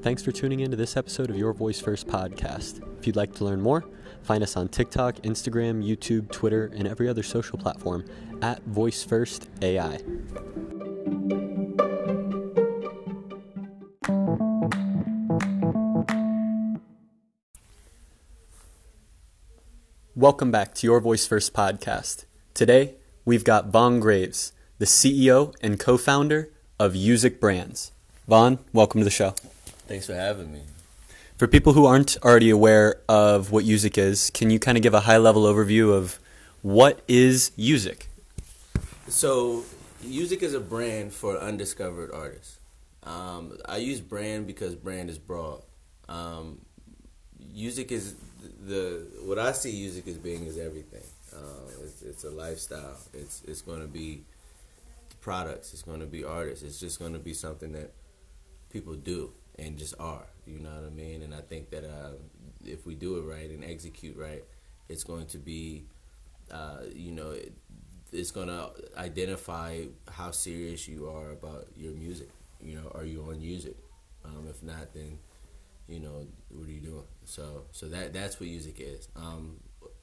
Thanks for tuning in to this episode of Your Voice First podcast. If you'd like to learn more, find us on TikTok, Instagram, YouTube, Twitter, and every other social platform at Voice First AI. Welcome back to Your Voice First podcast. Today, we've got Vaughn Graves, the CEO and co founder of Music Brands. Vaughn, welcome to the show. Thanks for having me. For people who aren't already aware of what Music is, can you kind of give a high level overview of what is Music? So, Music is a brand for undiscovered artists. Um, I use brand because brand is broad. Um, music is the what I see music as being is everything. Uh, it's, it's a lifestyle. It's it's going to be products. It's going to be artists. It's just going to be something that people do and just are. You know what I mean? And I think that uh, if we do it right and execute right, it's going to be, uh, you know, it, it's going to identify how serious you are about your music. You know, are you on music? Um, if not, then you know what are you doing? So so that that's what music is. Um,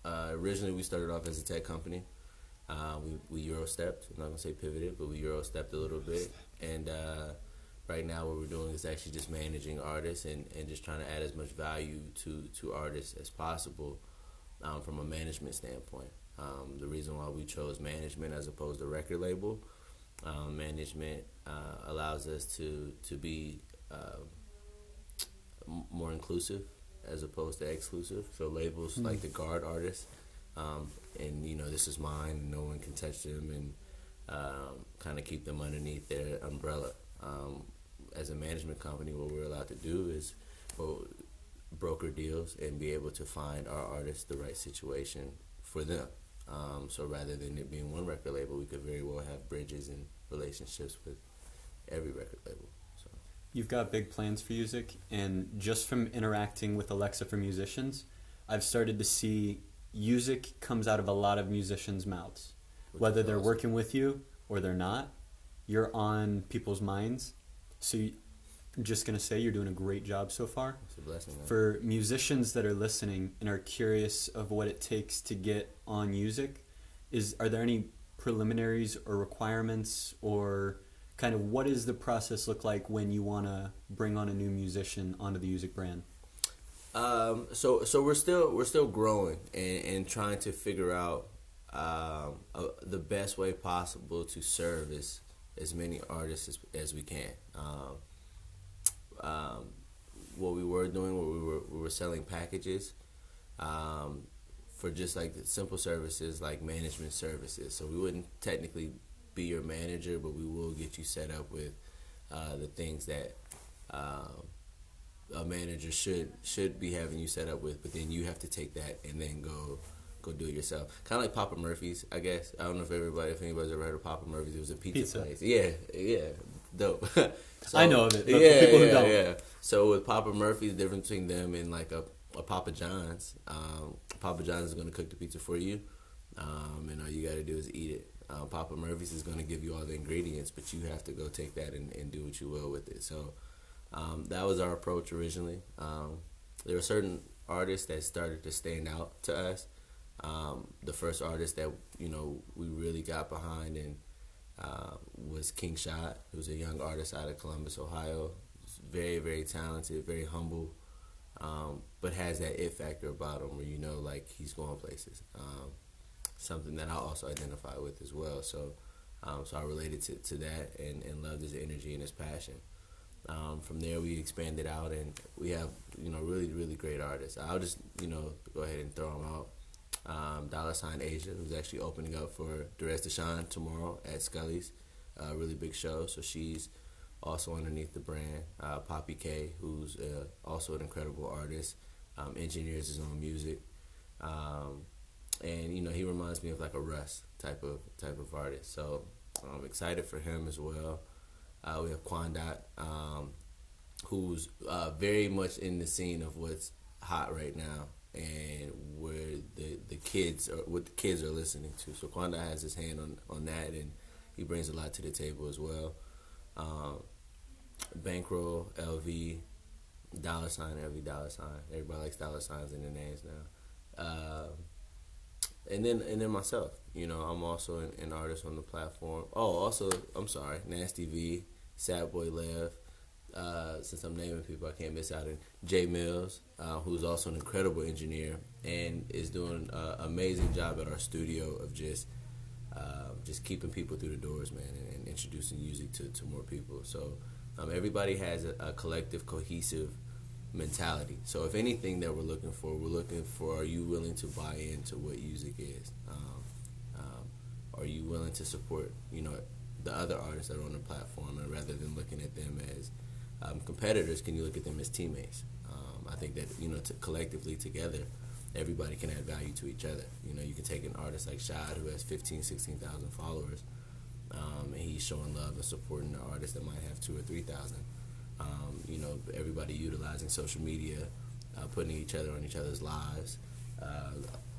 uh, originally, we started off as a tech company. Uh, we we euro stepped. I'm not gonna say pivoted, but we euro stepped a little bit. And uh, right now, what we're doing is actually just managing artists and, and just trying to add as much value to to artists as possible um, from a management standpoint. Um, the reason why we chose management as opposed to record label, um, management uh, allows us to to be uh, more inclusive as opposed to exclusive. So labels mm-hmm. like the guard artists, um, and you know this is mine. No one can touch them, and um, kind of keep them underneath their umbrella. Um, as a management company, what we're allowed to do is well, broker deals and be able to find our artists the right situation for them. Um, so rather than it being one record label, we could very well have bridges and relationships with every record label So you've got big plans for music, and just from interacting with Alexa for musicians, I've started to see music comes out of a lot of musicians' mouths. Which Whether they're awesome. working with you or they're not, you're on people's minds. So you, I'm just gonna say you're doing a great job so far. It's a blessing. Man. For musicians that are listening and are curious of what it takes to get on music, is are there any preliminaries or requirements or kind of what does the process look like when you want to bring on a new musician onto the music brand? Um, so so we're still we're still growing and, and trying to figure out um, uh, the best way possible to serve as many artists as, as we can. Um, um, what we were doing, what we were we were selling packages um, for just like simple services like management services. So we wouldn't technically be your manager, but we will get you set up with uh, the things that um, a manager should should be having you set up with. But then you have to take that and then go go do it yourself. Kind of like Papa Murphy's, I guess. I don't know if everybody, if anybody's ever heard of Papa Murphy's. It was a pizza, pizza. place. Yeah, yeah, dope. so, I know of it. yeah, yeah, yeah. So with Papa Murphy's, the difference between them and like a, a Papa John's, um, Papa John's is going to cook the pizza for you, um, and all you got to do is eat it. Uh, Papa Murphy's is going to give you all the ingredients, but you have to go take that and, and do what you will with it. So um, that was our approach originally. Um, there were certain artists that started to stand out to us. Um, the first artist that you know we really got behind and uh, was King Shot, who's a young artist out of Columbus, Ohio. Very, very talented, very humble, um, but has that it factor about him where you know like he's going places. Um, something that I also identify with as well. So, um, so I related to, to that and, and loved his energy and his passion. Um, from there, we expanded out, and we have you know really really great artists. I'll just you know go ahead and throw them out. Um, Dollar Sign Asia, who's actually opening up for Derez De'Shon tomorrow at Skully's, a uh, really big show. So she's also underneath the brand. Uh, Poppy K, who's uh, also an incredible artist, um, engineers his own music. Um, and you know he reminds me of like a Russ type of type of artist. So I'm excited for him as well. Uh, we have Quandot, um, who's uh, very much in the scene of what's hot right now and where the the kids are what the kids are listening to. So Quandot has his hand on on that, and he brings a lot to the table as well. Um, Bankroll, LV, Dollar sign every dollar sign. Everybody likes dollar signs in their names now. Uh, and then and then myself, you know, I'm also an, an, artist on the platform. Oh, also, I'm sorry, Nasty V, Sad Boy Lev. Uh, since I'm naming people, I can't miss out on Jay Mills, uh, who's also an incredible engineer and is doing an amazing job at our studio of just uh, just keeping people through the doors, man, and, and introducing music to, to more people. So um, everybody has a, a, collective, cohesive mentality. So if anything that we're looking for, we're looking for: Are you willing to buy into what music is? Um, um, are you willing to support, you know, the other artists that are on the platform, and rather than looking at them as um, competitors, can you look at them as teammates? Um, I think that you know, to collectively together, everybody can add value to each other. You know, you can take an artist like Shad who has 15, 16,000 followers, um, and he's showing love and supporting the artist that might have two or three thousand. Um, you know, everybody utilizing social media, uh, putting each other on each other's lives. Uh,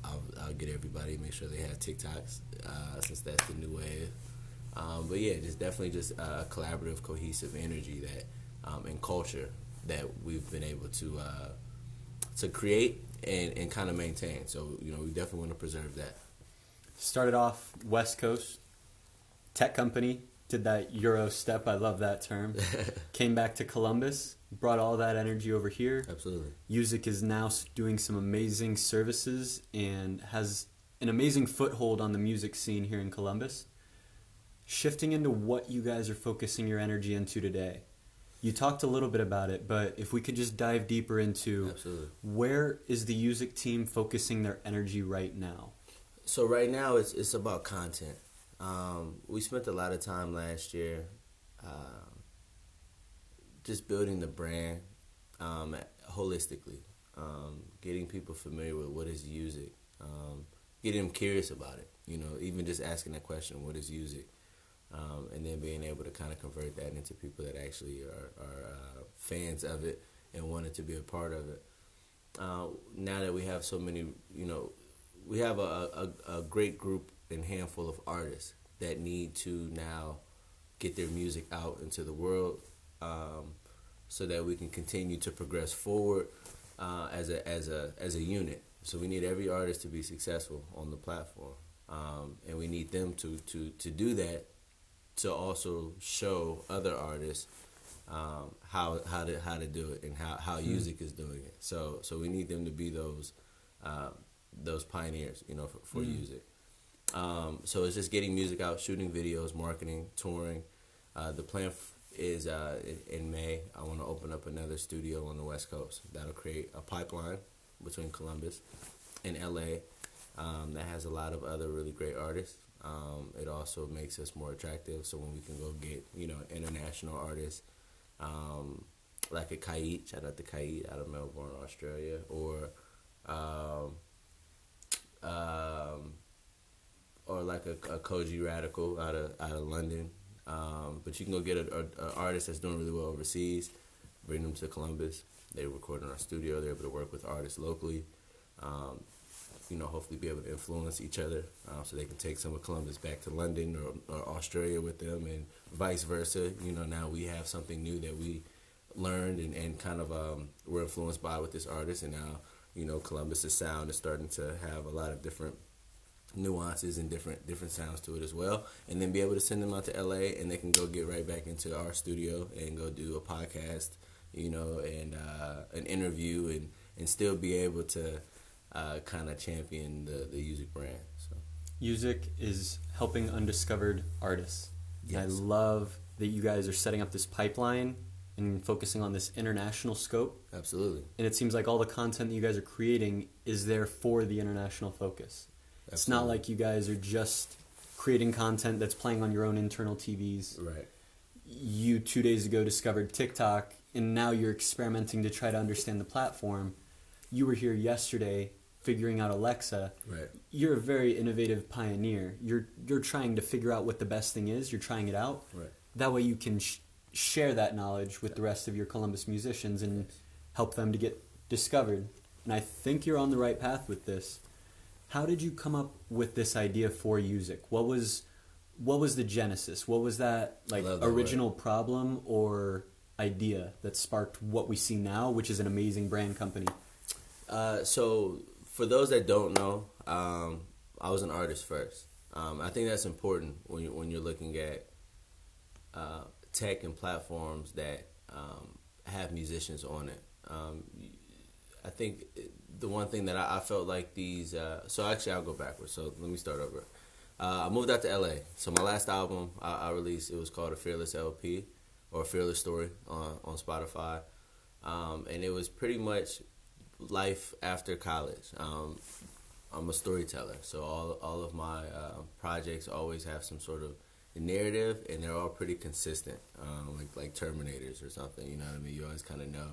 I'll, I'll, get everybody make sure they have TikToks uh, since that's the new wave. Um, but yeah, just definitely just a collaborative, cohesive energy that um, and culture that we've been able to uh, to create and, and kind of maintain. So you know, we definitely want to preserve that. Started off West Coast tech company, did that Euro step. I love that term. Came back to Columbus, brought all that energy over here. Absolutely. Music is now doing some amazing services and has an amazing foothold on the music scene here in Columbus. Shifting into what you guys are focusing your energy into today. You talked a little bit about it, but if we could just dive deeper into Absolutely. where is the music team focusing their energy right now? So right now it's it's about content. Um, we spent a lot of time last year uh, just building the brand um, holistically, um, getting people familiar with what is music, um, getting them curious about it. You know, even just asking that question, "What is music?" Um, and then being able to kind of convert that into people that actually are, are uh, fans of it and wanted to be a part of it. Uh, now that we have so many, you know, we have a, a, a great group and handful of artists that need to now get their music out into the world um, so that we can continue to progress forward uh, as a as a as a unit. So we need every artist to be successful on the platform, um, and we need them to to to do that to also show other artists um, how how to how to do it and how how mm music is doing it. So so we need them to be those uh, those pioneers, you know, for, for mm music. Um, so it's just getting music out, shooting videos, marketing, touring. Uh, the plan f- is uh, in May. I want to open up another studio on the West Coast. That'll create a pipeline between Columbus and LA um, that has a lot of other really great artists. Um, it also makes us more attractive. So when we can go get you know international artists, um, like a Kait, shout out to Kait out of Melbourne, Australia, or um, um, or like a, a Kojey Radical out of out of London. Um, but you can go get an artist that's doing really well overseas, bring them to Columbus. They record in our studio. They're able to work with artists locally. You know, hopefully be able to influence each other um, so they can take some of Columbus back to London or, or, Australia with them and vice versa. You know, now we have something new that we learned and, and kind of um, were influenced by with this artist. And now, you know, Columbus's sound is starting to have a lot of different nuances and different different sounds to it as well and then be able to send them out to LA and they can go get right back into our studio and go do a podcast you know and uh, an interview and and still be able to uh, kind of champion the the music brand. So, music is helping undiscovered artists. Yes. I love that you guys are setting up this pipeline and focusing on this international scope. Absolutely. And it seems like all the content that you guys are creating is there for the international focus. Absolutely. It's not like you guys are just creating content that's playing on your own internal TVs. Right. You two days ago discovered TikTok and now you're experimenting to try to understand the platform. You were here yesterday figuring out Alexa, right. you're a very innovative pioneer. You're you're trying to figure out what the best thing is. You're trying it out. Right. That way, you can sh- share that knowledge with the rest of your Columbus musicians and help them to get discovered. And I think you're on the right path with this. How did you come up with this idea for Music? What was what was the genesis? What was that like that original word. problem or idea that sparked what we see now, which is an amazing brand company? Uh, so for those that don't know, um, I was an artist first. Um, I think that's important when you when you're looking at uh, tech and platforms that um, have musicians on it. Um, I think the one thing that I, I felt like these. Uh, so actually, I'll go backwards. So let me start over. Uh, I moved out to LA. So my last album I, I, released it was called A Fearless LP or Fearless Story on on Spotify, um, and it was pretty much life after college. Um, I'm a storyteller, so all all of my uh, projects always have some sort of narrative, and they're all pretty consistent, um, like like Terminators or something. You know what I mean? You always kind of know.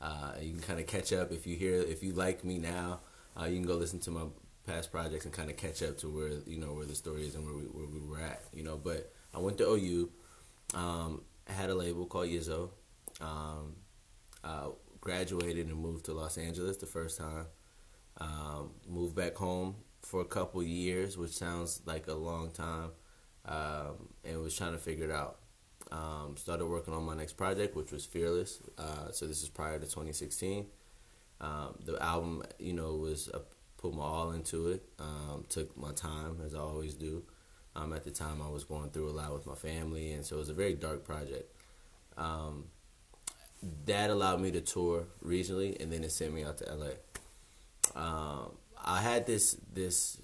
Uh, you can kind of catch up if you hear if you like me now. Uh, you can go listen to my past projects and kind of catch up to where you know where the story is and where we where we were at. You know, but I went to OU. Um, had a label called Yizzo. Um, uh, graduated and moved to Los Angeles the first time. Um, moved back home for a couple years, which sounds like a long time, um, and was trying to figure it out. Um, started working on my next project, which was Fearless. Uh, so this is prior to 2016. Um, the album, you know, was a, put my all into it. Um, took my time, as I always do. Um, at the time, I was going through a lot with my family, and so it was a very dark project. Um, that allowed me to tour regionally, and then it sent me out to LA. Um, I had this this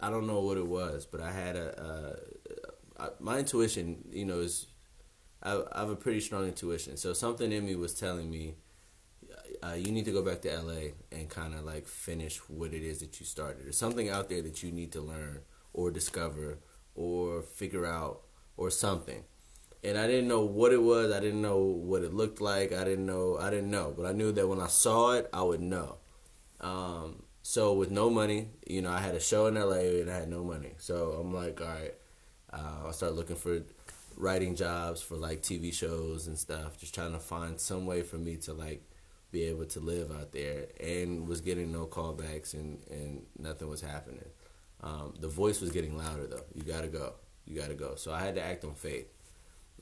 I don't know what it was, but I had a, a, a my intuition, you know, is I, I, have a pretty strong intuition. So something in me was telling me, uh, you need to go back to LA and kind of like finish what it is that you started. There's something out there that you need to learn or discover or figure out or something and I didn't know what it was. I didn't know what it looked like. I didn't know. I didn't know, but I knew that when I saw it, I would know. Um, so with no money, you know, I had a show in LA and I had no money. So I'm like, all right. Uh, I started looking for writing jobs for like TV shows and stuff, just trying to find some way for me to like be able to live out there. And was getting no callbacks and and nothing was happening. Um, the voice was getting louder though. You gotta go. You gotta go. So I had to act on faith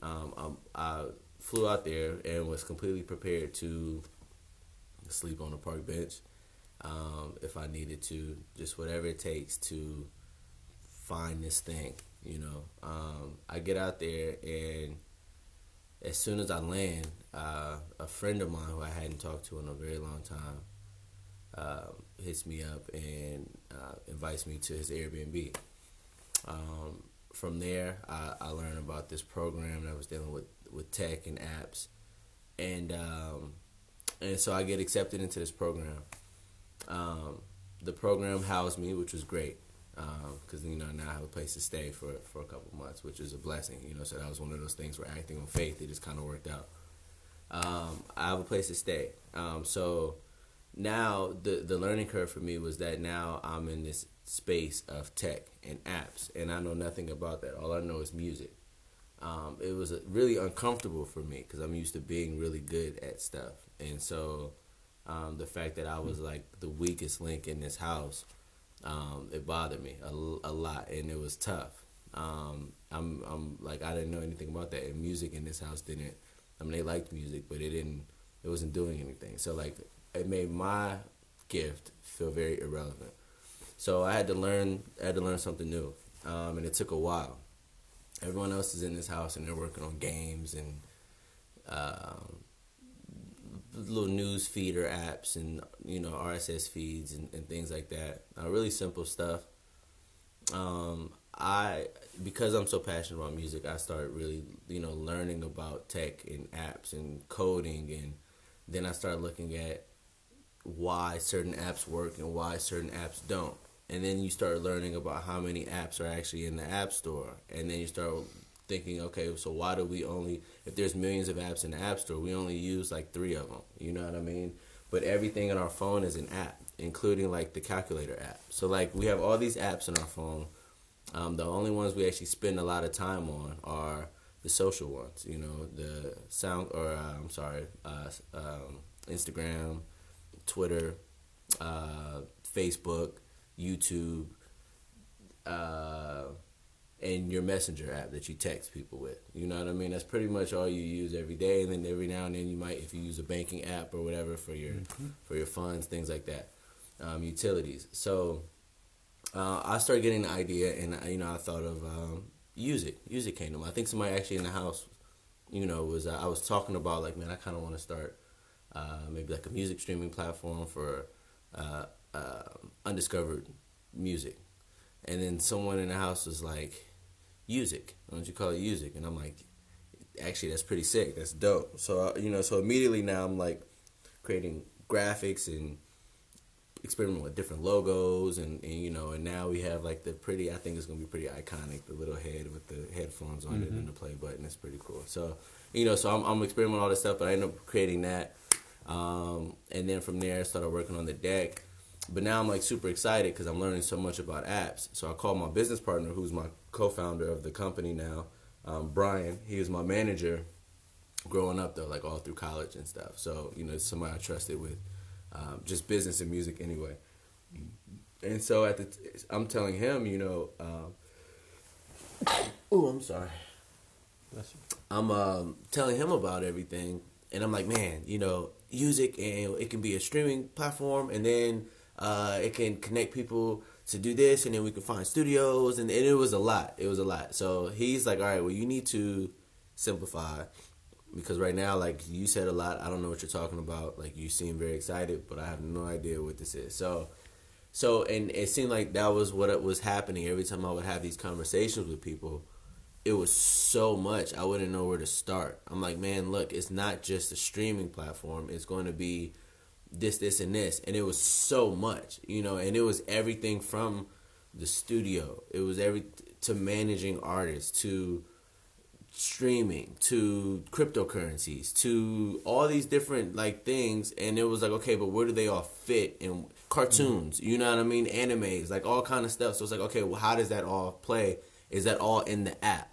um, I, um, I flew out there and was completely prepared to sleep on a park bench um, if I needed to, just whatever it takes to find this thing. You know, um, I get out there and as soon as I land, uh, a friend of mine who I hadn't talked to in a very long time uh, hits me up and uh, invites me to his Airbnb. Um, from there, I, I learned about this program that was dealing with, with tech and apps, and um, and so I get accepted into this program. Um, the program housed me, which was great, because um, you know now I have a place to stay for for a couple months, which is a blessing. You know, so that was one of those things where acting on faith, it just kind of worked out. Um, I have a place to stay, um, so now the the learning curve for me was that now I'm in this space of tech and apps, and I know nothing about that. All I know is music. Um, it was really uncomfortable for me because I'm used to being really good at stuff, and so um, the fact that I was like the weakest link in this house, um, it bothered me a, a, lot, and it was tough. Um, I'm I'm like I didn't know anything about that, and music in this house didn't. I mean, they liked music, but it didn't. It wasn't doing anything. So like, it made my gift feel very irrelevant. So I had to learn. I had to learn something new, um, and it took a while. Everyone else is in this house and they're working on games and um, little news feeder apps and you know RSS feeds and, and things like that. Uh, really simple stuff. Um, I because I'm so passionate about music, I started really you know learning about tech and apps and coding, and then I started looking at why certain apps work and why certain apps don't. And then you start learning about how many apps are actually in the app store. And then you start thinking okay so why do we only if there's millions of apps in the app store we only use like three of them you know what i mean? But everything on our phone is an app including like the calculator app. So like we have all these apps on our phone. Um, the only ones we actually spend a lot of time on are the social ones you know the sound or uh, i'm sorry uh, um, instagram twitter uh, facebook YouTube, uh, and your messenger app that you text people with. You know what I mean? That's pretty much all you use every day, and then every now and then you might, if you use a banking app or whatever for your mm-hmm. for your funds, things like that, um, utilities. So uh, I started getting the idea, and you know I thought of um, music. Music came to mind. I think somebody actually in the house, you know, was uh, I was talking about like, man, I kind of want to start uh, maybe like a music streaming platform for uh, uh, undiscovered music. And then someone in the house was like, music. Why don't you call it music? And I'm like, actually, that's pretty sick. That's dope. So uh, you know, so immediately now I'm like creating graphics and experimenting with different logos and, and you know and now we have like the pretty I think it's gonna be pretty iconic the little head with the headphones on mm-hmm. it and the play button it's pretty cool so you know so I'm, I'm experimenting with all this stuff but I end up creating that um, and then from there I started working on the deck but now I'm like super excited because I'm learning so much about apps. So I called my business partner, who's my co-founder of the company now, um, Brian. He was my manager growing up though, like all through college and stuff. So you know, it's somebody I trusted with um, just business and music anyway. And so at the, t- I'm telling him, you know, um, oh, I'm sorry. I'm um, telling him about everything, and I'm like, man, you know, music and it can be a streaming platform, and then uh, it can connect people to do this, and then we can find studios, and, and it was a lot. It was a lot. So he's like, all right, well, you need to simplify because right now, like you said a lot, I don't know what you're talking about. Like you seem very excited, but I have no idea what this is. So, so and it seemed like that was what it was happening every time I would have these conversations with people. It was so much I wouldn't know where to start. I'm like, man, look, it's not just a streaming platform. It's going to be this, this, and this, and it was so much, you know, and it was everything from the studio. It was every to managing artists to streaming to cryptocurrencies to all these different like things. And it was like okay but where do they all fit? In cartoons you know what i mean? Animes like all kind of stuff. So it's like okay well how does that all play? Is that all in the app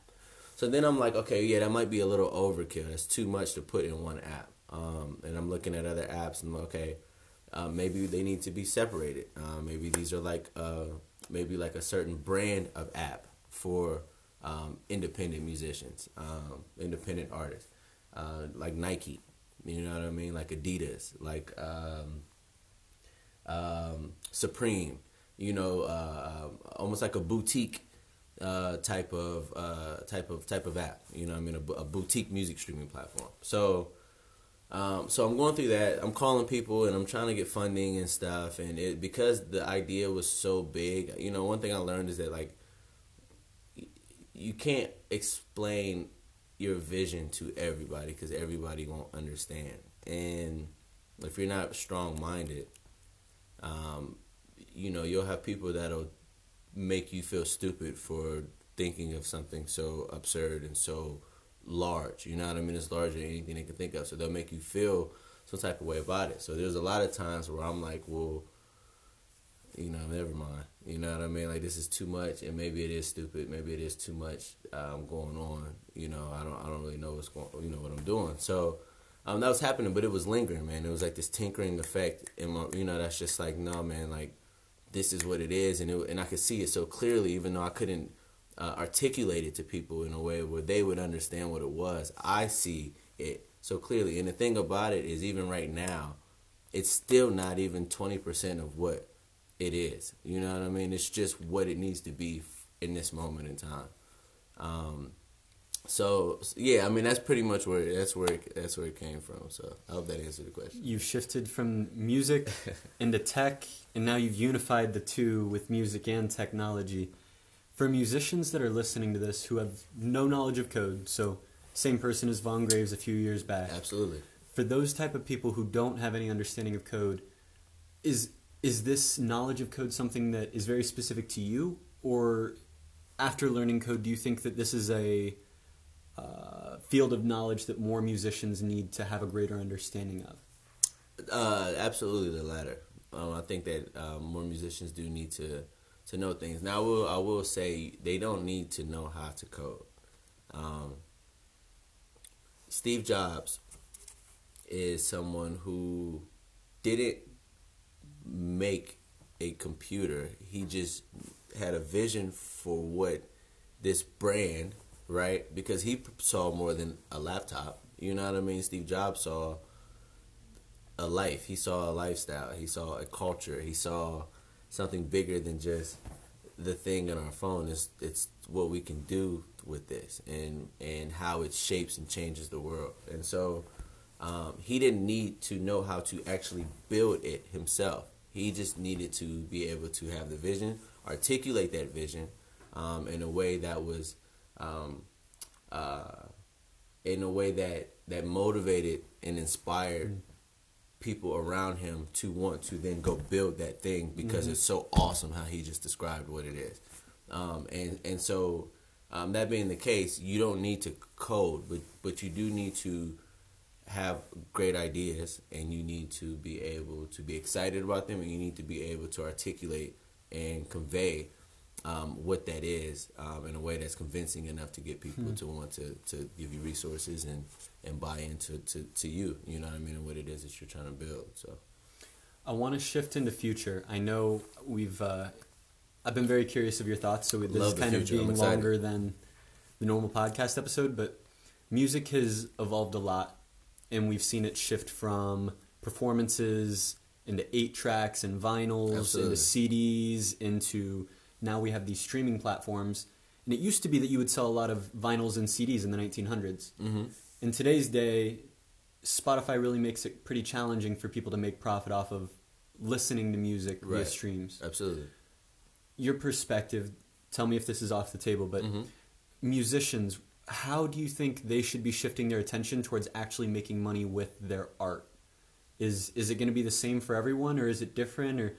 so then i'm like okay yeah that might be a little overkill that's too much to put in one app um, and I'm looking at other apps and okay, uh, maybe they need to be separated. Uh, maybe these are like uh, maybe like a certain brand of app for um, independent musicians, um, independent artists, uh, like Nike. You know what I mean? Like Adidas, like um, um Supreme. You know, uh, um, almost like a boutique uh, type of uh, type of type of app. You know, I mean, a, a boutique music streaming platform. So um, so I'm going through that. I'm calling people and I'm trying to get funding and stuff. And it because the idea was so big. You know, one thing I learned is that like you can't explain your vision to everybody because everybody won't understand. And if you're not strong minded, um, you know, you'll have people that'll make you feel stupid for thinking of something so absurd and so large. You know what I mean? It's larger than anything they can think of. So they'll make you feel some type of way about it. So there's a lot of times where I'm like, well, you know, never mind. You know what I mean? Like this is too much, and maybe it is stupid. Maybe it is too much um, going on. You know, I don't, I don't really know what's going, you know, what I'm doing. So um, that was happening, but it was lingering, man. It was like this tinkering effect, and you know, that's just like, no, man, like this is what it is, and it, and I could see it so clearly, even though I couldn't uh, articulate it to people in a way where they would understand what it was. I see it so clearly. And the thing about it is, even right now, it's still not even 20% of what it is. You know what I mean? It's just what it needs to be in this moment in time. Um, so yeah, I mean that's pretty much where that's where it, that's where it came from. So I hope that answered the question. You've shifted from music into tech, and now you've unified the two with music and technology for musicians that are listening to this who have no knowledge of code, so same person as Vaughn Graves a few years back. Absolutely. For those type of people who don't have any understanding of code, is is this knowledge of code something that is very specific to you, or after learning code, do you think that this is a uh, field of knowledge that more musicians need to have a greater understanding of? Uh, absolutely, the latter. Um, I think that um, more musicians do need to to know things. Now, I will I will say they don't need to know how to code. Um, Steve Jobs is someone who didn't make a computer. He just had a vision for what this brand, right? Because he saw more than a laptop. You know what I mean? Steve Jobs saw a life. He saw a lifestyle. He saw a culture. He saw something bigger than just the thing on our phone. It's it's what we can do with this and and how it shapes and changes the world. And so um, he didn't need to know how to actually build it himself. He just needed to be able to have the vision, articulate that vision um, in a way that was um, uh, in a way that that motivated and inspired mm people around him to want to then go build that thing because mm-hmm. it's so awesome how he just described what it is. Um, and and so um, that being the case, you don't need to code, but but you do need to have great ideas, and you need to be able to be excited about them, and you need to be able to articulate and convey um, what that is um, in a way that's convincing enough to get people hmm. to want to, to give you resources and, and buy into to, to you, you know what I mean, and what it is that you're trying to build. So, I want to shift into future. I know we've, uh, I've been very curious of your thoughts. So this Love is kind of being longer than the normal podcast episode, but music has evolved a lot, and we've seen it shift from performances into eight tracks and vinyls Absolutely. into CDs into now we have these streaming platforms. And it used to be that you would sell a lot of vinyls and CDs in the 1900s. Mm-hmm. In today's day, Spotify really makes it pretty challenging for people to make profit off of listening to music right. via streams. Absolutely. Your perspective, tell me if this is off the table, but mm-hmm. musicians, how do you think they should be shifting their attention towards actually making money with their art? Is is it going to be the same for everyone, or is it different, or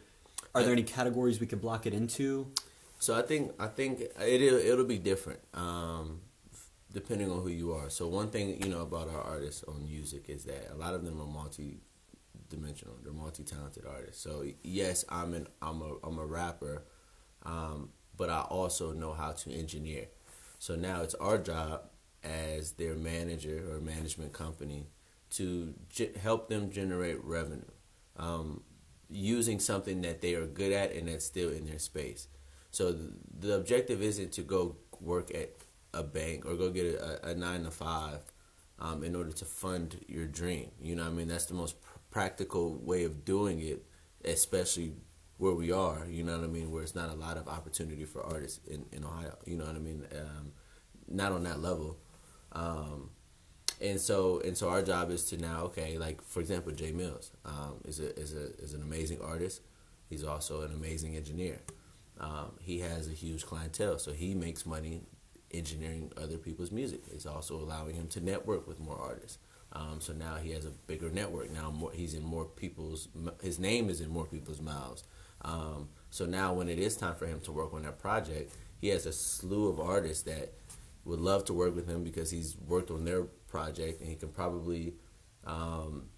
are there any categories we could block it into? So I think I think it'll it'll be different um, depending on who you are. So one thing you know about our artists on music is that a lot of them are multi dimensional. They're multi talented artists. So yes, I'm an I'm a I'm a rapper, um, but I also know how to engineer. So now it's our job as their manager or management company to ge- help them generate revenue um, using something that they are good at and that's still in their space. So the objective isn't to go work at a bank or go get a, a nine to five um, in order to fund your dream. You know, what I mean, that's the most pr- practical way of doing it, especially where we are. You know what I mean, where it's not a lot of opportunity for artists in, in Ohio. You know what I mean, um, not on that level. Um, and so and so our job is to now okay like for example Jay Mills um, is a is a is an amazing artist he's also an amazing engineer um, he has a huge clientele, so he makes money engineering other people's music. It's also allowing him to network with more artists. Um, so now he has a bigger network. Now more, he's in more people's. His name is in more people's mouths. Um, so now when it is time for him to work on that project, he has a slew of artists that would love to work with him because he's worked on their project and he can probably. Um,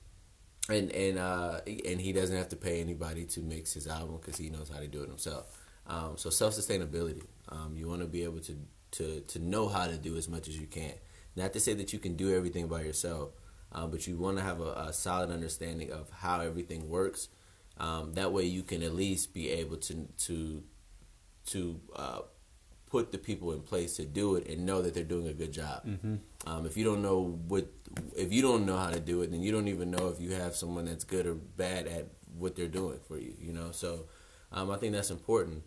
and and uh, and he doesn't have to pay anybody to mix his album because he knows how to do it himself. Um, so self sustainability. Um, you want to be able to, to to know how to do as much as you can. Not to say that you can do everything by yourself, um, but you want to have a, a, solid understanding of how everything works. Um, that way, you can at least be able to to to uh, put the people in place to do it and know that they're doing a good job. Mm-hmm. Um, if you don't know what, if you don't know how to do it, then you don't even know if you have someone that's good or bad at what they're doing for you. You know, so um, I think that's important.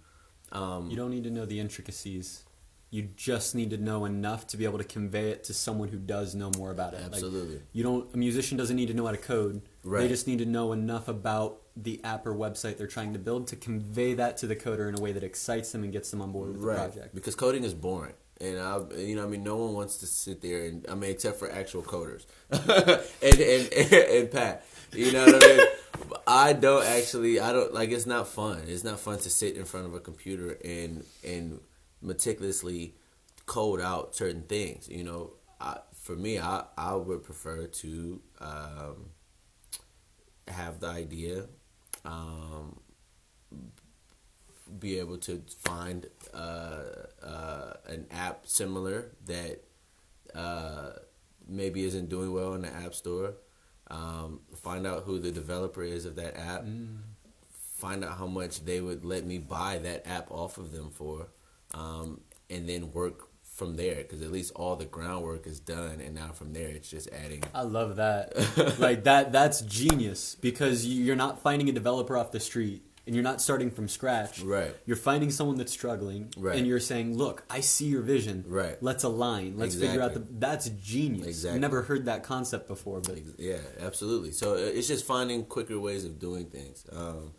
Um, you don't need to know the intricacies. You just need to know enough to be able to convey it to someone who does know more about it. Absolutely. Like, you don't. A musician doesn't need to know how to code. Right. They just need to know enough about the app or website they're trying to build to convey that to the coder in a way that excites them and gets them on board with right. the project. Because coding is boring. And I, you know, I mean, no one wants to sit there and I mean, except for actual coders, and, and and and Pat, you know what I mean. I don't actually. I don't like. It's not fun. It's not fun to sit in front of a computer and and meticulously code out certain things. You know, I, for me, I I would prefer to um, have the idea, um, be able to find uh, uh, an app similar that uh, maybe isn't doing well in the app store um, find out who the developer is of that app, mm. find out how much they would let me buy that app off of them for, um, and then work from there because at least all the groundwork is done, and now from there it's just adding. I love that. like that. That's genius because you- you're not finding a developer off the street and you're not starting from scratch. Right. You're finding someone that's struggling, Right. and you're saying, "Look, I see your vision. Right. Let's align. Let's figure out the." That's genius. Exactly. Never heard that concept before, but Yeah, absolutely. So uh, it's just finding quicker ways of doing things um,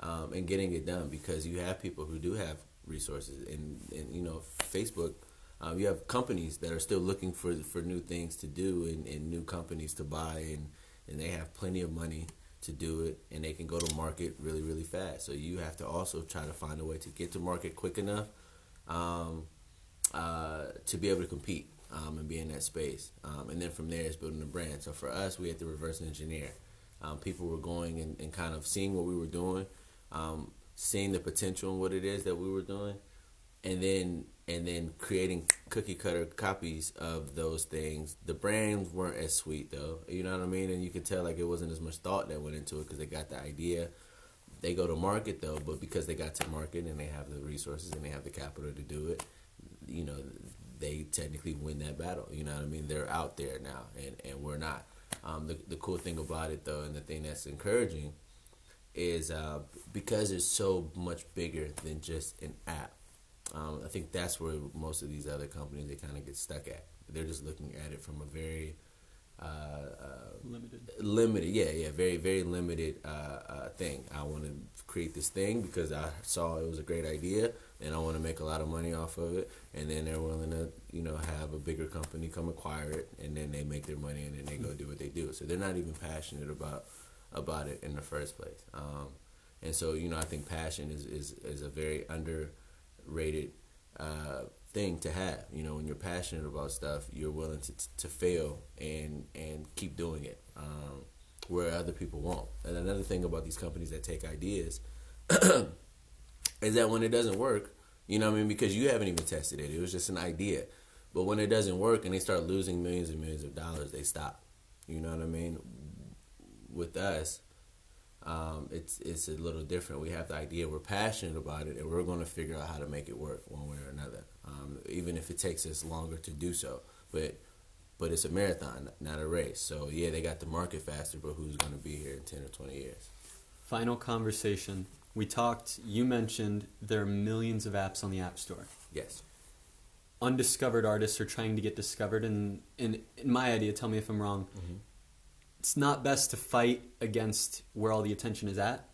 um, and getting it done because you have people who do have resources and, and you know Facebook. Um, you have companies that are still looking for for new things to do and, and new companies to buy and and they have plenty of money to do it and they can go to market really really fast. So you have to also try to find a way to get to market quick enough um, uh, to be able to compete um, and be in that space. Um, and then from there, it's building a brand. So for us, we had to reverse engineer. Um, people were going and, and kind of seeing what we were doing, um, seeing the potential in what it is that we were doing, and then and then creating cookie cutter copies of those things. The brands weren't as sweet though, you know what I mean, and you could tell like it wasn't as much thought that went into it because they got the idea. They go to market though, but because they got to market and they have the resources and they have the capital to do it, you know, they technically win that battle. You know what I mean? They're out there now, and, and we're not. Um, the the cool thing about it though, and the thing that's encouraging, is uh, because it's so much bigger than just an app. Um, I think that's where most of these other companies they kind of get stuck at. They're just looking at it from a very uh, uh, limited. limited yeah yeah very very limited uh, uh, thing i want to create this thing because i saw it was a great idea and i want to make a lot of money off of it and then they're willing to you know have a bigger company come acquire it and then they make their money and then they go do what they do so they're not even passionate about about it in the first place um, and so you know i think passion is is, is a very underrated uh, thing to have. You know, when you're passionate about stuff, you're willing to to fail and and keep doing it, um, where other people won't. And another thing about these companies that take ideas is that when it doesn't work, you know, what I mean, because you haven't even tested it, it was just an idea. But when it doesn't work and they start losing millions and millions of dollars, they stop. You know what I mean? With us, um, it's it's a little different. We have the idea, we're passionate about it, and we're going to figure out how to make it work one way or another, um, even if it takes us longer to do so. But but it's a marathon, not a race. So yeah, they got the market faster, but who's going to be here in ten or twenty years? Final conversation. We talked. You mentioned there are millions of apps on the App Store. Yes. Undiscovered artists are trying to get discovered, and in, in my idea, tell me if I'm wrong. It's not best to fight against where all the attention is at.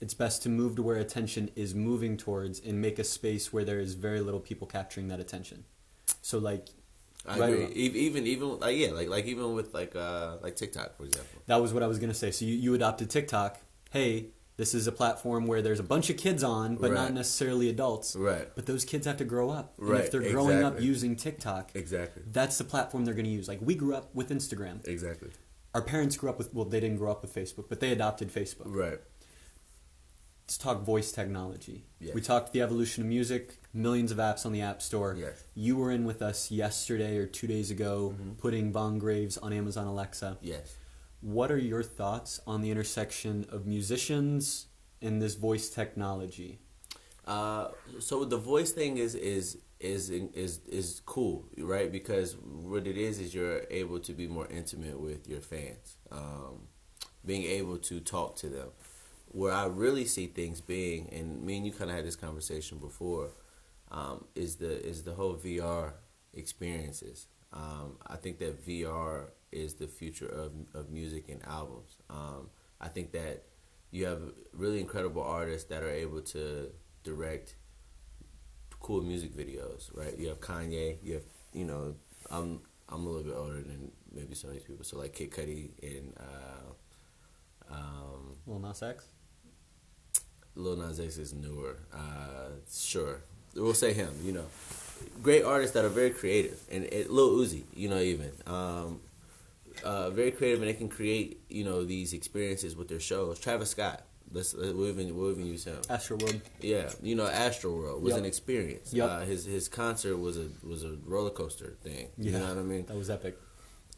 It's best to move to where attention is moving towards, and make a space where there is very little people capturing that attention. So, like, I Right agree. Even even like yeah, like like even with like uh like TikTok for example. That was what I was gonna say. So you, you adopted TikTok. Hey, this is a platform where there's a bunch of kids on, but not necessarily adults. Right. But those kids have to grow up. And Right, if they're growing up using TikTok, Exactly. that's the platform they're gonna use. Like we grew up with Instagram. Exactly. Our parents grew up with well, they didn't grow up with Facebook, but they adopted Facebook. Right. Let's talk voice technology. Yes. We talked the evolution of music, millions of apps on the App Store. Yes. You were in with us yesterday or two days ago, Mm-hmm. putting Vaughn Graves on Amazon Alexa. Yes. What are your thoughts on the intersection of musicians and this voice technology? Uh, so the voice thing is is is is is cool, right? Because what it is is you're able to be more intimate with your fans, um, being able to talk to them. Where I really see things being, and me and you kind of had this conversation before, um, is the is the whole VR experiences. Um, I think that VR is the future of of music and albums. Um, I think that you have really incredible artists that are able to direct cool music videos, right? You have Kanye, you have you know, I'm I'm a little bit older than maybe some of these people, so like Kid Cudi and uh, um, Lil Nas X? Lil Nas X is newer. Uh, sure, we'll say him. You know, great artists that are very creative, and it, Lil Uzi, you know, even um, uh, very creative, and they can create you know these experiences with their shows. Travis Scott, let's we'll even we'll even use him. Astro World. Yeah, you know, Astro World was Yep. an experience. Yep. Uh, his his concert was a was a roller coaster thing. You know what I mean? That was epic.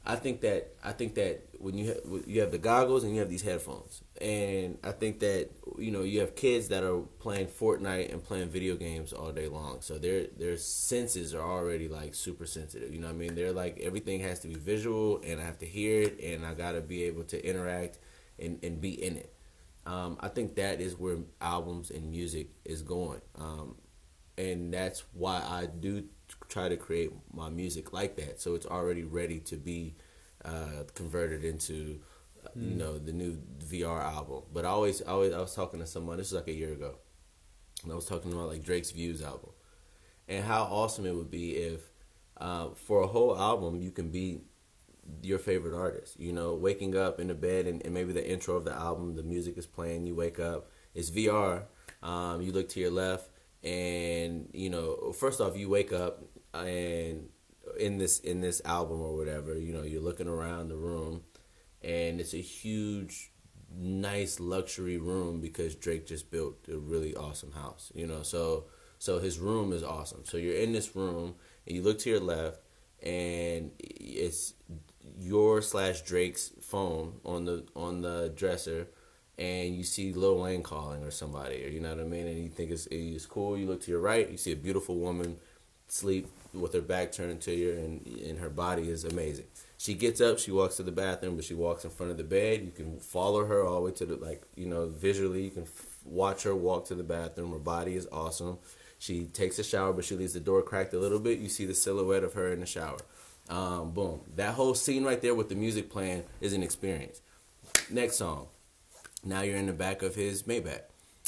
I think that I think that when you ha- you have the goggles and you have these headphones, and I think that you know you have kids that are playing Fortnite and playing video games all day long, so their their senses are already like super sensitive. You know what I mean? They're like everything has to be visual, and I have to hear it, and I gotta be able to interact and and be in it. Um, I think that is where albums and music is going, um, and that's why I do try to create my music like that, so it's already ready to be uh, converted into, uh, you Mm. know, the new VR album. But I always, I always, I was talking to someone. This was like a year ago, and I was talking about like Drake's Views album, and how awesome it would be if, uh, for a whole album, you can be your favorite artist. You know, waking up in the bed and, and maybe the intro of the album, the music is playing. You wake up, it's VR. Um, you look to your left, and you know, first off, you wake up and in this in this album or whatever, you know, you're looking around the room, and it's a huge, nice luxury room because Drake just built a really awesome house. You know, so so his room is awesome. So you're in this room, and you look to your left, and it's your slash Drake's phone on the on the dresser, and you see Lil Wayne calling or somebody, or you know what I mean, and you think it's it's cool. You look to your right, you see a beautiful woman sleep with her back turned to you, and and her body is amazing. She gets up, she walks to the bathroom, but she walks in front of the bed. You can follow her all the way to the like you know visually. You can f- watch her walk to the bathroom. Her body is awesome. She takes a shower, but she leaves the door cracked a little bit. You see the silhouette of her in the shower. Um, boom. That whole scene right there with the music playing is an experience. Next song. Now you're in the back of his Maybach.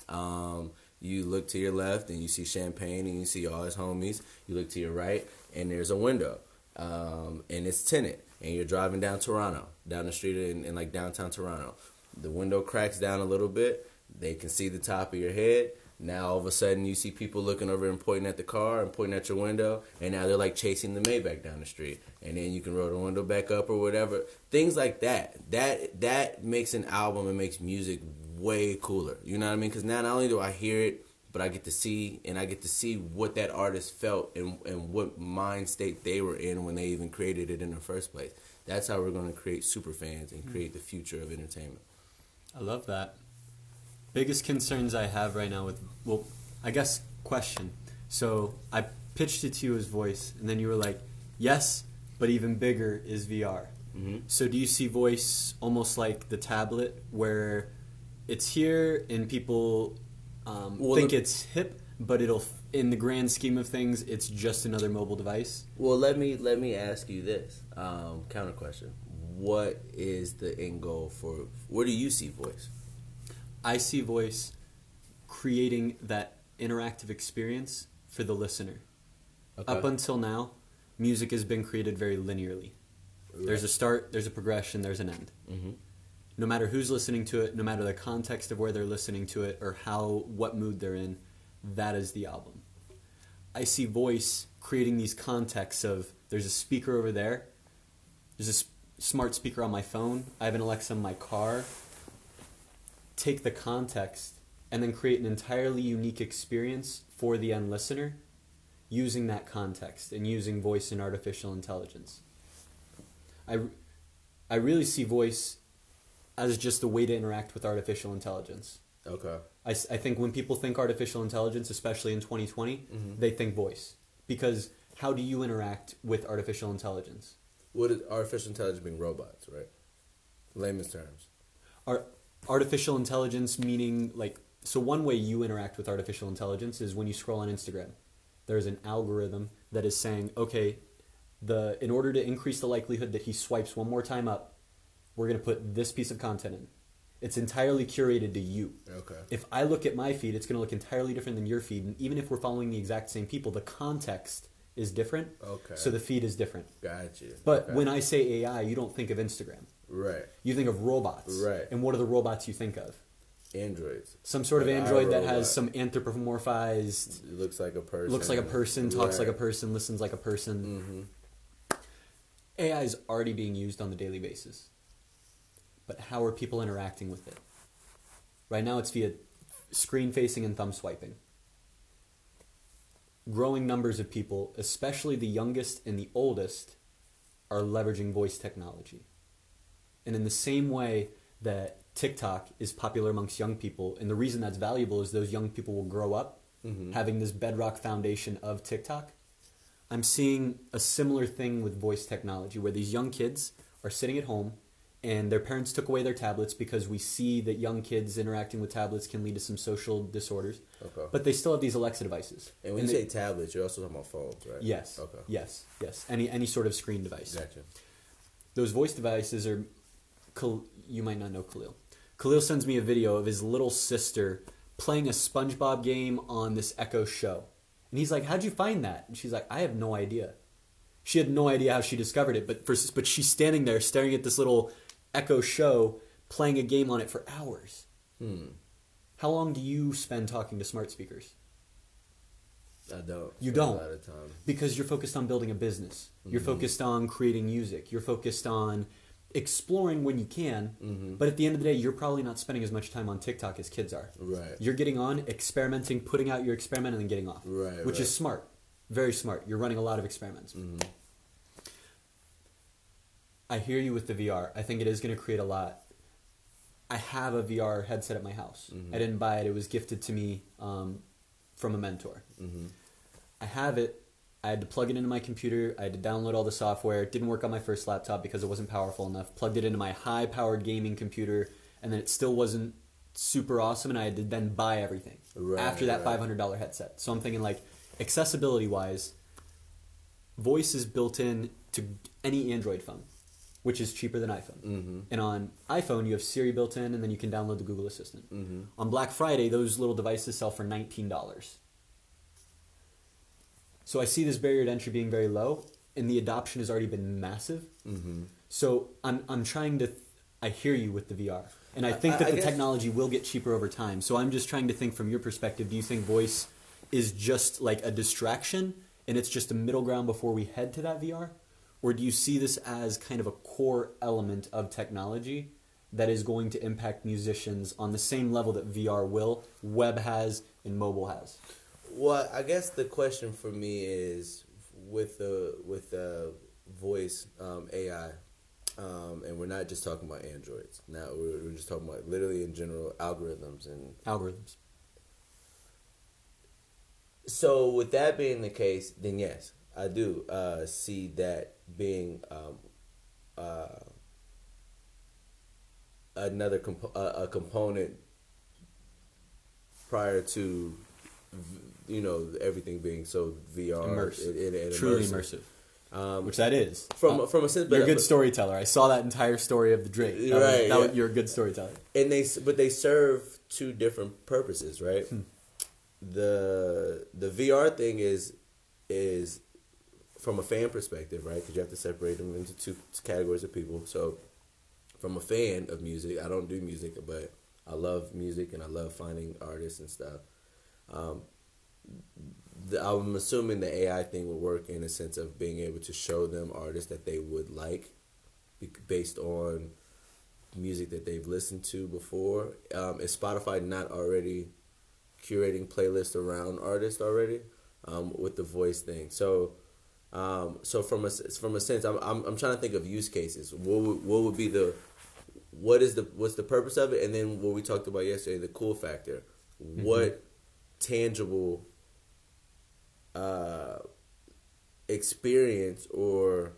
Um, you look to your left and you see champagne and you see all his homies. You look to your right and there's a window. Um, and it's tinted. And you're driving down Toronto, down the street in, in like downtown Toronto. The window cracks down a little bit. They can see the top of your head. Now all of a sudden you see people looking over and pointing at the car and pointing at your window, and now they're like chasing the Maybach down the street, and then you can roll the window back up or whatever. Things like that. That that makes an album and makes music way cooler. You know what I mean? Because now not only do I hear it, but I get to see and I get to see what that artist felt and and what mind state they were in when they even created it in the first place. That's how we're going to create super fans and create the future of entertainment. I love that. Biggest concerns I have right now with well, I guess question. So I pitched it to you as voice, and then you were like, "Yes, but even bigger is VR." Mhm. So do you see voice almost like the tablet, where it's here and people um, Well, think the- it's hip, but it'll, in the grand scheme of things, it's just another mobile device? Well, let me let me ask you this um, counter question: What is the end goal for? Where do you see voice? I see voice creating that interactive experience for the listener. Up until now, music has been created very linearly. There's a start, there's a progression, there's an end. Mhm. No matter who's listening to it, no matter the context of where they're listening to it or how what mood they're in, that is the album. I see voice creating these contexts of there's a speaker over there, there's a s- smart speaker on my phone, I have an Alexa in my car. Take the context and then create an entirely unique experience for the end listener using that context and using voice and artificial intelligence. I, I really see voice as just a way to interact with artificial intelligence. Okay. I, I think when people think artificial intelligence, especially in 2020, Mhm. they think voice. Because how do you interact with artificial intelligence? What is artificial intelligence being robots, right? Layman's terms. Ar- artificial intelligence meaning like so one way you interact with artificial intelligence is when you scroll on Instagram. There's an algorithm that is saying, okay, the in order to increase the likelihood that he swipes one more time up, we're going to put this piece of content in. It's entirely curated to you. Okay. If I look at my feed, it's going to look entirely different than your feed, and even if we're following the exact same people, the context is different. Okay. So the feed is different. Got you. But Okay. when I say AI, you don't think of Instagram. Right You think of robots. Right. And what are the robots you think of? androids, Some sort of android that has some anthropomorphized, it looks like a person. looks like a person, talks like a person, listens like a person. Mhm. AI is already being used on the daily basis. But how are people interacting with it? Right now it's via screen facing and thumb swiping. Growing numbers of people, especially the youngest and the oldest, are leveraging voice technology. And in the same way that TikTok is popular amongst young people, and the reason that's valuable is those young people will grow up Mhm. having this bedrock foundation of TikTok. I'm seeing a similar thing with voice technology where these young kids are sitting at home and their parents took away their tablets because we see that young kids interacting with tablets can lead to some social disorders. Okay. But they still have these Alexa devices. and when you they- say tablets, you're also talking about phones, right? yes, Okay. yes, yes, any any sort of screen device. Gotcha. Those voice devices are, You might not know Khalil. Khalil sends me a video of his little sister playing a SpongeBob game on this Echo show, and he's like, "How'd you find that?" And she's like, "I have no idea." She had no idea how she discovered it, but for, but she's standing there staring at this little Echo show, playing a game on it for hours. Hmm. How long do you spend talking to smart speakers? I don't. You don't. A lot of time. because you're focused on building a business. You're Mhm. focused on creating music. You're focused on exploring when you can. Mhm. But at the end of the day, you're probably not spending as much time on TikTok as kids are. Right. You're getting on, experimenting, putting out your experiment, and then getting off. Right, Which right. is smart. Very smart. You're running a lot of experiments. hmm I hear you with the VR. I think it is going to create a lot. I have a VR headset at my house. Mhm. I didn't buy it. It was gifted to me um, from a mentor. hmm I have it. I had to plug it into my computer. I had to download all the software. It didn't work on my first laptop because it wasn't powerful enough. Plugged it into my high powered gaming computer, and then it still wasn't super awesome, and I had to then buy everything Right, after that right. $500 headset. So I'm thinking, like, accessibility wise, voice is built in to any Android phone, which is cheaper than iPhone. hmm And on iPhone, you have Siri built in, and then you can download the Google Assistant. hmm On Black Friday, those little devices sell for $19. So I see this barrier to entry being very low, and the adoption has already been massive. hmm So I'm, I'm trying to, I hear you with the VR. And I think I- that I the guess- technology will get cheaper over time. So I'm just trying to think from your perspective do you think voice is just like a distraction and it's just a middle ground before we head to that VR? Or do you see this as kind of a core element of technology that is going to impact musicians on the same level that VR will, web has, and mobile has? Well, I guess the question for me is with the with the voice um, AI, um, and we're not just talking about androids. Now we're, we're just talking about literally in general algorithms and Algorithms. So, with that being the case, then yes, I do uh, see that being um, uh, another comp- uh, a component prior to v- you know everything being so VR Immersive. and- and- and Truly immersive. immersive. Um, Which that is. from Uh, from a sense, You're a good storyteller. I saw that entire story of the Drake. That was- Right, was- yeah. you're a good storyteller. and they but they serve two different purposes, right? Hmm. The the VR thing is is from a fan perspective, right? Because you have to separate them into two categories of people. So, from a fan of music, I don't do music, but I love music and I love finding artists and stuff. Um, the, I'm assuming the AI thing would work in a sense of being able to show them artists that they would like, based on music that they've listened to before. Um, is Spotify not already curating playlists around artists already um, with the voice thing? So, um, so from a from a sense, I'm, I'm I'm trying to think of use cases. What would, what would be the what is the what's the purpose of it? And then what we talked about yesterday, the cool factor. What tangible uh, experience or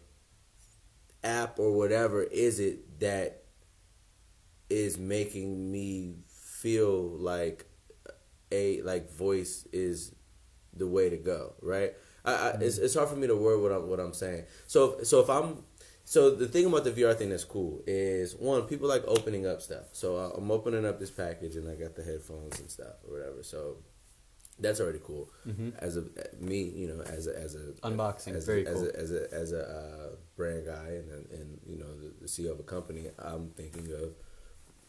app or whatever is it that is making me feel like a like voice is the way to go, right? I, I, it's, it's hard for me to word what I'm what I'm saying. So so if I'm so the thing about the VR thing that's cool is one people like opening up stuff. So uh, I'm opening up this package and I got the headphones and stuff or whatever. So that's already cool. Mhm. As a me, you know, as a as a Unboxing, as very a, cool. as a as a, as a uh, brand guy and and you know the, the CEO of a company. I'm thinking of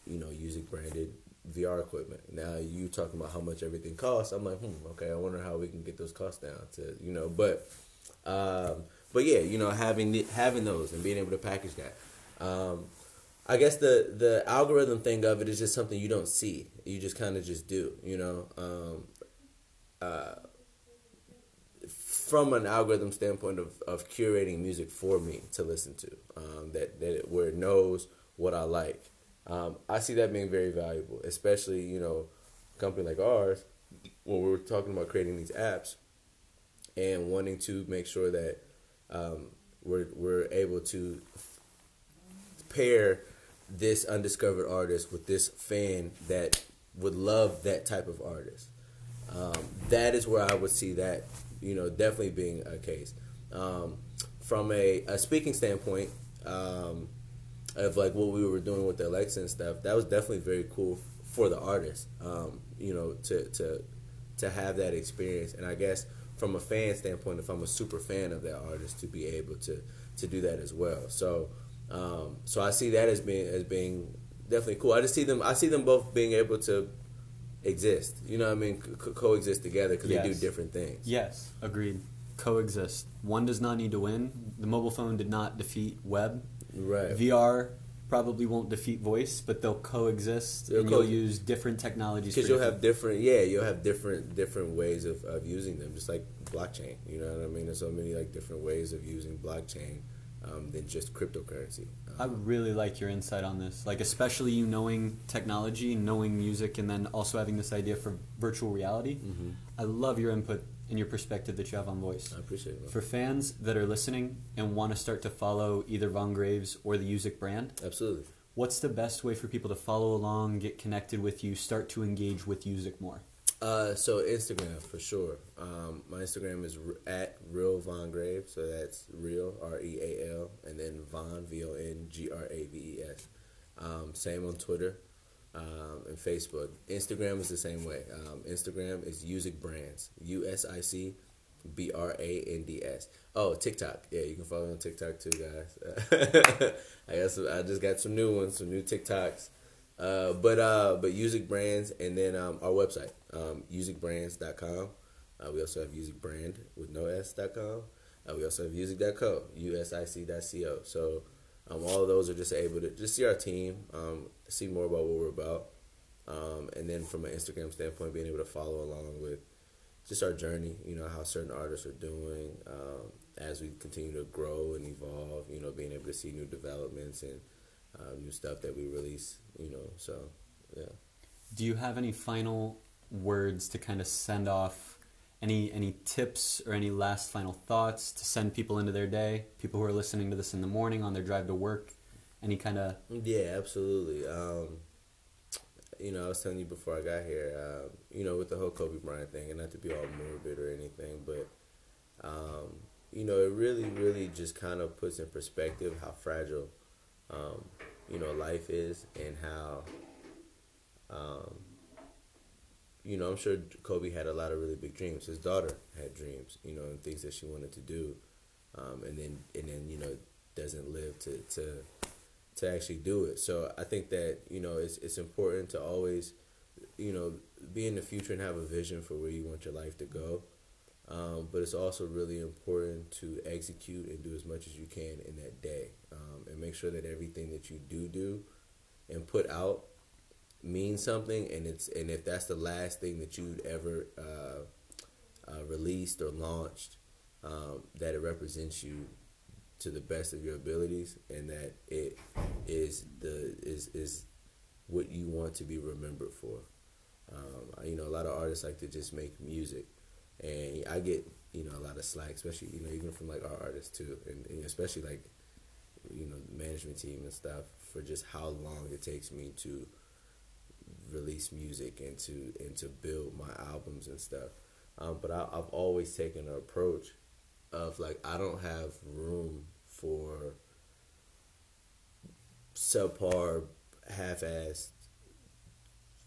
you know using branded VR equipment. Now you talking about how much everything costs. I'm like, hmm, okay. I wonder how we can get those costs down to you know, but um, but yeah, you know, having the, having those and being able to package that. Um, I guess the the algorithm thing of it is just something you don't see. You just kind of just do, you know. Um, from an algorithm standpoint of, of curating music for me to listen to, um, that that it, where it knows what I like. Um, I see that being very valuable, especially you know, a company like ours, when we're talking about creating these apps and wanting to make sure that um, we're we're able to pair this undiscovered artist with this fan that would love that type of artist. Um, that is where I would see that, you know, definitely being a case. Um, from a, a, speaking standpoint, um, of like what we were doing with the Alexa and stuff, that was definitely very cool for the artist. Um, you know, to to to have that experience, and I guess from a fan standpoint, if I'm a super fan of that artist, to be able to to do that as well. So um, so I see that as being as being definitely cool. I just see them. I see them both being able to exist. You know what I mean? Co- coexist together because yes. they do different things. Yes, agreed. Coexist. One does not need to win. The mobile phone did not defeat web. Right. VR probably won't defeat voice, but they'll coexist, they'll and co- you'll use different technologies. Because you'll have different, yeah, you'll have different different ways of, of using them, just like blockchain. You know what I mean? There's so many like different ways of using blockchain um, than just cryptocurrency. Um, I really like your insight on this, like especially you knowing technology, knowing music, and then also having this idea for virtual reality. Mm-hmm. I love your input and your perspective that you have on voice. I appreciate it. For fans that are listening and want to start to follow either Vaughn Graves or the Usic brand, absolutely. What's the best way for people to follow along, get connected with you, start to engage with music more? Uh, so Instagram for sure. Um, my Instagram is at real Von Grave, so that's real R E A L, and then Von V O N G R A V E S. Um, same on Twitter um, and Facebook. Instagram is the same way. Um, Instagram is Usic Brands, U S I C B R A N D S. Oh, TikTok. Yeah, you can follow me on TikTok too, guys. I guess I just got some new ones, some new TikToks. Uh, but uh, but Usic Brands, and then um, our website, um, usicbrands.com. Uh, we also have Usic Brand with no S.com. Uh, we also have Usic.co, U-S-I-C.co. So um, all of those are just able to just see our team, um, see more about what we're about. Um, and then from an Instagram standpoint, being able to follow along with just our journey, you know, how certain artists are doing um, as we continue to grow and evolve, you know, being able to see new developments and uh, new stuff that we release, you know, so yeah. Do you have any final words to kind of send off? Any any tips or any last final thoughts to send people into their day? People who are listening to this in the morning on their drive to work? Any kind of yeah absolutely. Um, you know i was telling you before i got here uh, you know with the whole kobe bryant thing and not to be all morbid or anything but um, you know it really really just kind of puts in perspective how fragile um, you know life is and how um, you know, I'm sure Kobe had a lot of really big dreams. His daughter had dreams, you know, and things that she wanted to do, um, and then and then you know doesn't live to to to actually do it. So I think that you know it's it's important to always, you know, be in the future and have a vision for where you want your life to go. Um, but it's also really important to execute and do as much as you can in that day, um, and make sure that everything that you do do and put out means something, and it's and if that's the last thing that you'd ever uh, uh, released or launched, um, that it represents you to the best of your abilities, and that it is the is is what you want to be remembered for. Um, you know, a lot of artists like to just make music, and I get you know a lot of slack, especially you know even from like our artists too, and, and especially like you know management team and stuff for just how long it takes me to release music and to and to build my albums and stuff. Um, but I, have always taken an approach of like I don't have room for subpar, half-assed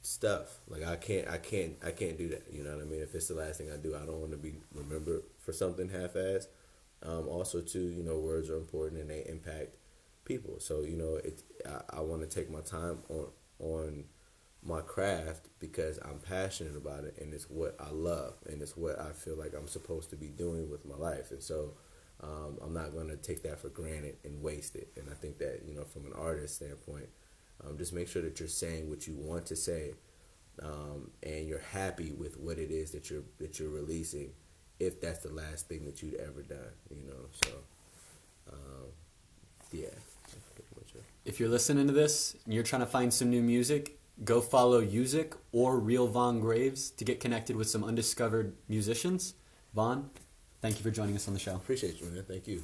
stuff. Like I can't, I can't, I can't do that. You know what I mean? If it's the last thing I do, I don't want to be remembered for something half-assed. Um, also, too, you know, words are important and they impact people. So you know, it. I, I want to take my time on on my craft because I'm passionate about it and it's what I love and it's what I feel like I'm supposed to be doing with my life. And so um, I'm not going to take that for granted and waste it. And I think that, you know, from an artist standpoint, um, just make sure that you're saying what you want to say um, and you're happy with what it is that you're, that you're releasing if that's the last thing that you'd ever done, you know. So, um, yeah. that's pretty much it. If you're listening to this and you're trying to find some new music, go follow Usic or Real Vaughn Graves to get connected with some undiscovered musicians. Vaughn, thank you for joining us on the show. Appreciate you, man. Thank you.